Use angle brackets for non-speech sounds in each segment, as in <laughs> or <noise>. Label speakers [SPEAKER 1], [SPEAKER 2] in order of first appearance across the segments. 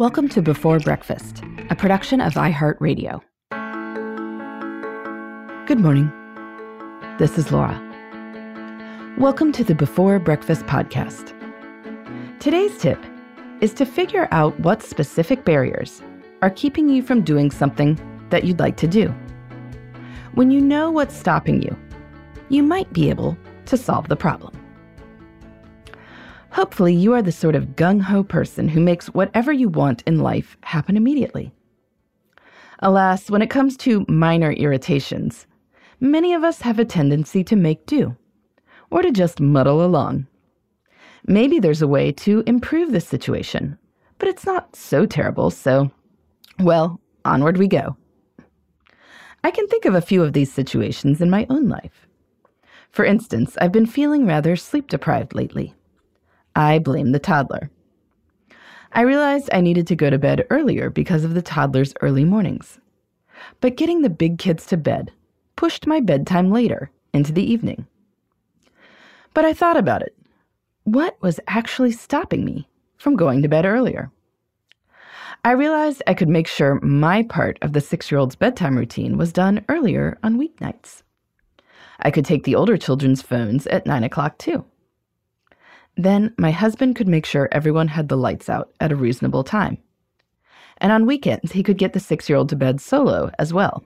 [SPEAKER 1] Welcome to Before Breakfast, a production of iHeartRadio. Good morning. This is Laura. Welcome to the Before Breakfast podcast. Today's tip is to figure out what specific barriers are keeping you from doing something that you'd like to do. When you know what's stopping you, you might be able to solve the problem. Hopefully, you are the sort of gung ho person who makes whatever you want in life happen immediately. Alas, when it comes to minor irritations, many of us have a tendency to make do, or to just muddle along. Maybe there's a way to improve the situation, but it's not so terrible, so, well, onward we go. I can think of a few of these situations in my own life. For instance, I've been feeling rather sleep deprived lately. I blame the toddler. I realized I needed to go to bed earlier because of the toddler's early mornings. But getting the big kids to bed pushed my bedtime later into the evening. But I thought about it. What was actually stopping me from going to bed earlier? I realized I could make sure my part of the six year old's bedtime routine was done earlier on weeknights. I could take the older children's phones at 9 o'clock too. Then my husband could make sure everyone had the lights out at a reasonable time. And on weekends, he could get the six year old to bed solo as well.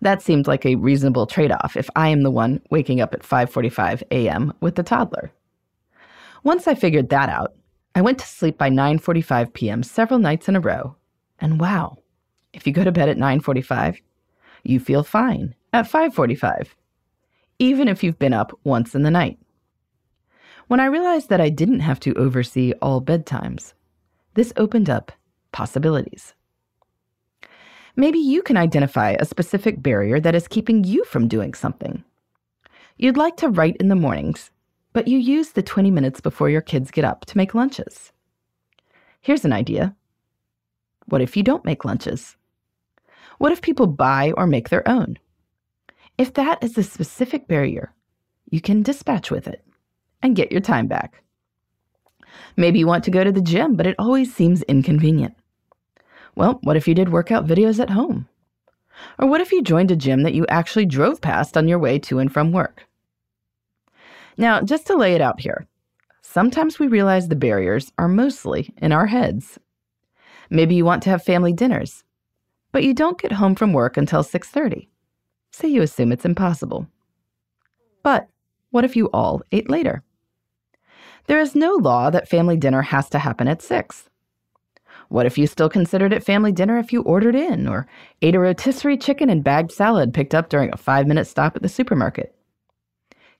[SPEAKER 1] That seemed like a reasonable trade off if I am the one waking up at 5:45 a.m. with the toddler. Once I figured that out, I went to sleep by 9:45 p.m. several nights in a row. And wow, if you go to bed at 9:45, you feel fine at 5:45, even if you've been up once in the night. When I realized that I didn't have to oversee all bedtimes, this opened up possibilities. Maybe you can identify a specific barrier that is keeping you from doing something. You'd like to write in the mornings, but you use the 20 minutes before your kids get up to make lunches. Here's an idea. What if you don't make lunches? What if people buy or make their own? If that is the specific barrier, you can dispatch with it and get your time back. Maybe you want to go to the gym, but it always seems inconvenient. Well, what if you did workout videos at home? Or what if you joined a gym that you actually drove past on your way to and from work? Now, just to lay it out here, sometimes we realize the barriers are mostly in our heads. Maybe you want to have family dinners, but you don't get home from work until 6:30. So you assume it's impossible. But what if you all ate later? There is no law that family dinner has to happen at 6. What if you still considered it family dinner if you ordered in or ate a rotisserie chicken and bagged salad picked up during a five minute stop at the supermarket?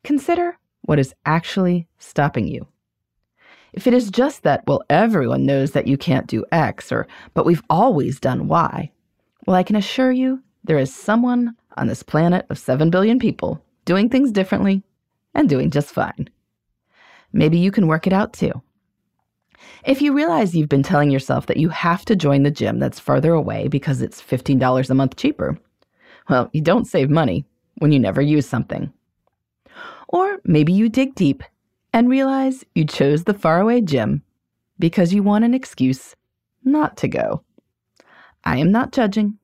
[SPEAKER 1] Consider what is actually stopping you. If it is just that, well, everyone knows that you can't do X, or, but we've always done Y, well, I can assure you there is someone on this planet of 7 billion people doing things differently and doing just fine. Maybe you can work it out too. If you realize you've been telling yourself that you have to join the gym that's farther away because it's $15 a month cheaper, well, you don't save money when you never use something. Or maybe you dig deep and realize you chose the faraway gym because you want an excuse not to go. I am not judging.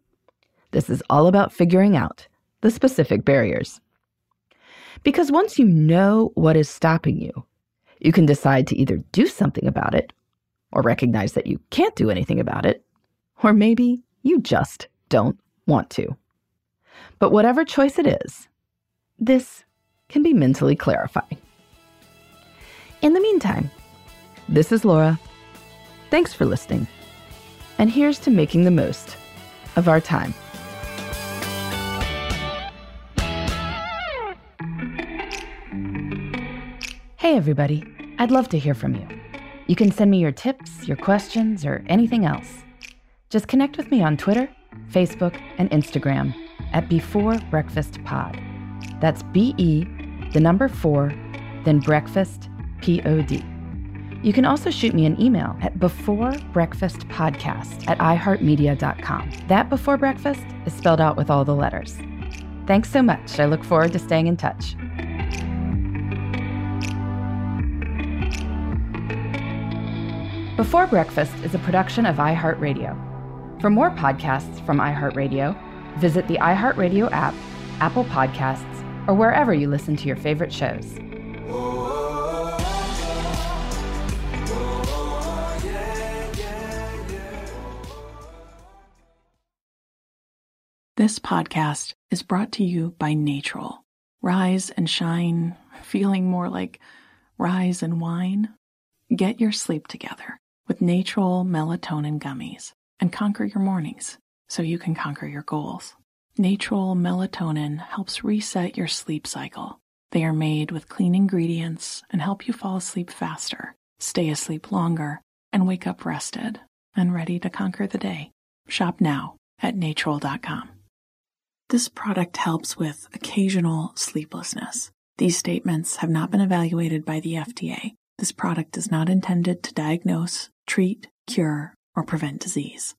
[SPEAKER 1] This is all about figuring out the specific barriers. Because once you know what is stopping you, you can decide to either do something about it, or recognize that you can't do anything about it, or maybe you just don't want to. But whatever choice it is, this can be mentally clarifying. In the meantime, this is Laura. Thanks for listening. And here's to making the most of our time. Hey, everybody. I'd love to hear from you. You can send me your tips, your questions, or anything else. Just connect with me on Twitter, Facebook, and Instagram at Before Breakfast Pod. That's B E, the number four, then breakfast, P O D. You can also shoot me an email at beforebreakfastpodcast at iheartmedia.com. That before breakfast is spelled out with all the letters. Thanks so much. I look forward to staying in touch. Before Breakfast is a production of iHeartRadio. For more podcasts from iHeartRadio, visit the iHeartRadio app, Apple Podcasts, or wherever you listen to your favorite shows.
[SPEAKER 2] This podcast is brought to you by Natrol. Rise and shine, <laughs> feeling more like rise and wine. Get your sleep together with Natrol melatonin gummies and conquer your mornings so you can conquer your goals. Natrol melatonin helps reset your sleep cycle. They are made with clean ingredients and help you fall asleep faster, stay asleep longer, and wake up rested and ready to conquer the day. Shop now at natrol.com. This product helps with occasional sleeplessness. These statements have not been evaluated by the FDA. This product is not intended to diagnose, treat, cure, or prevent disease.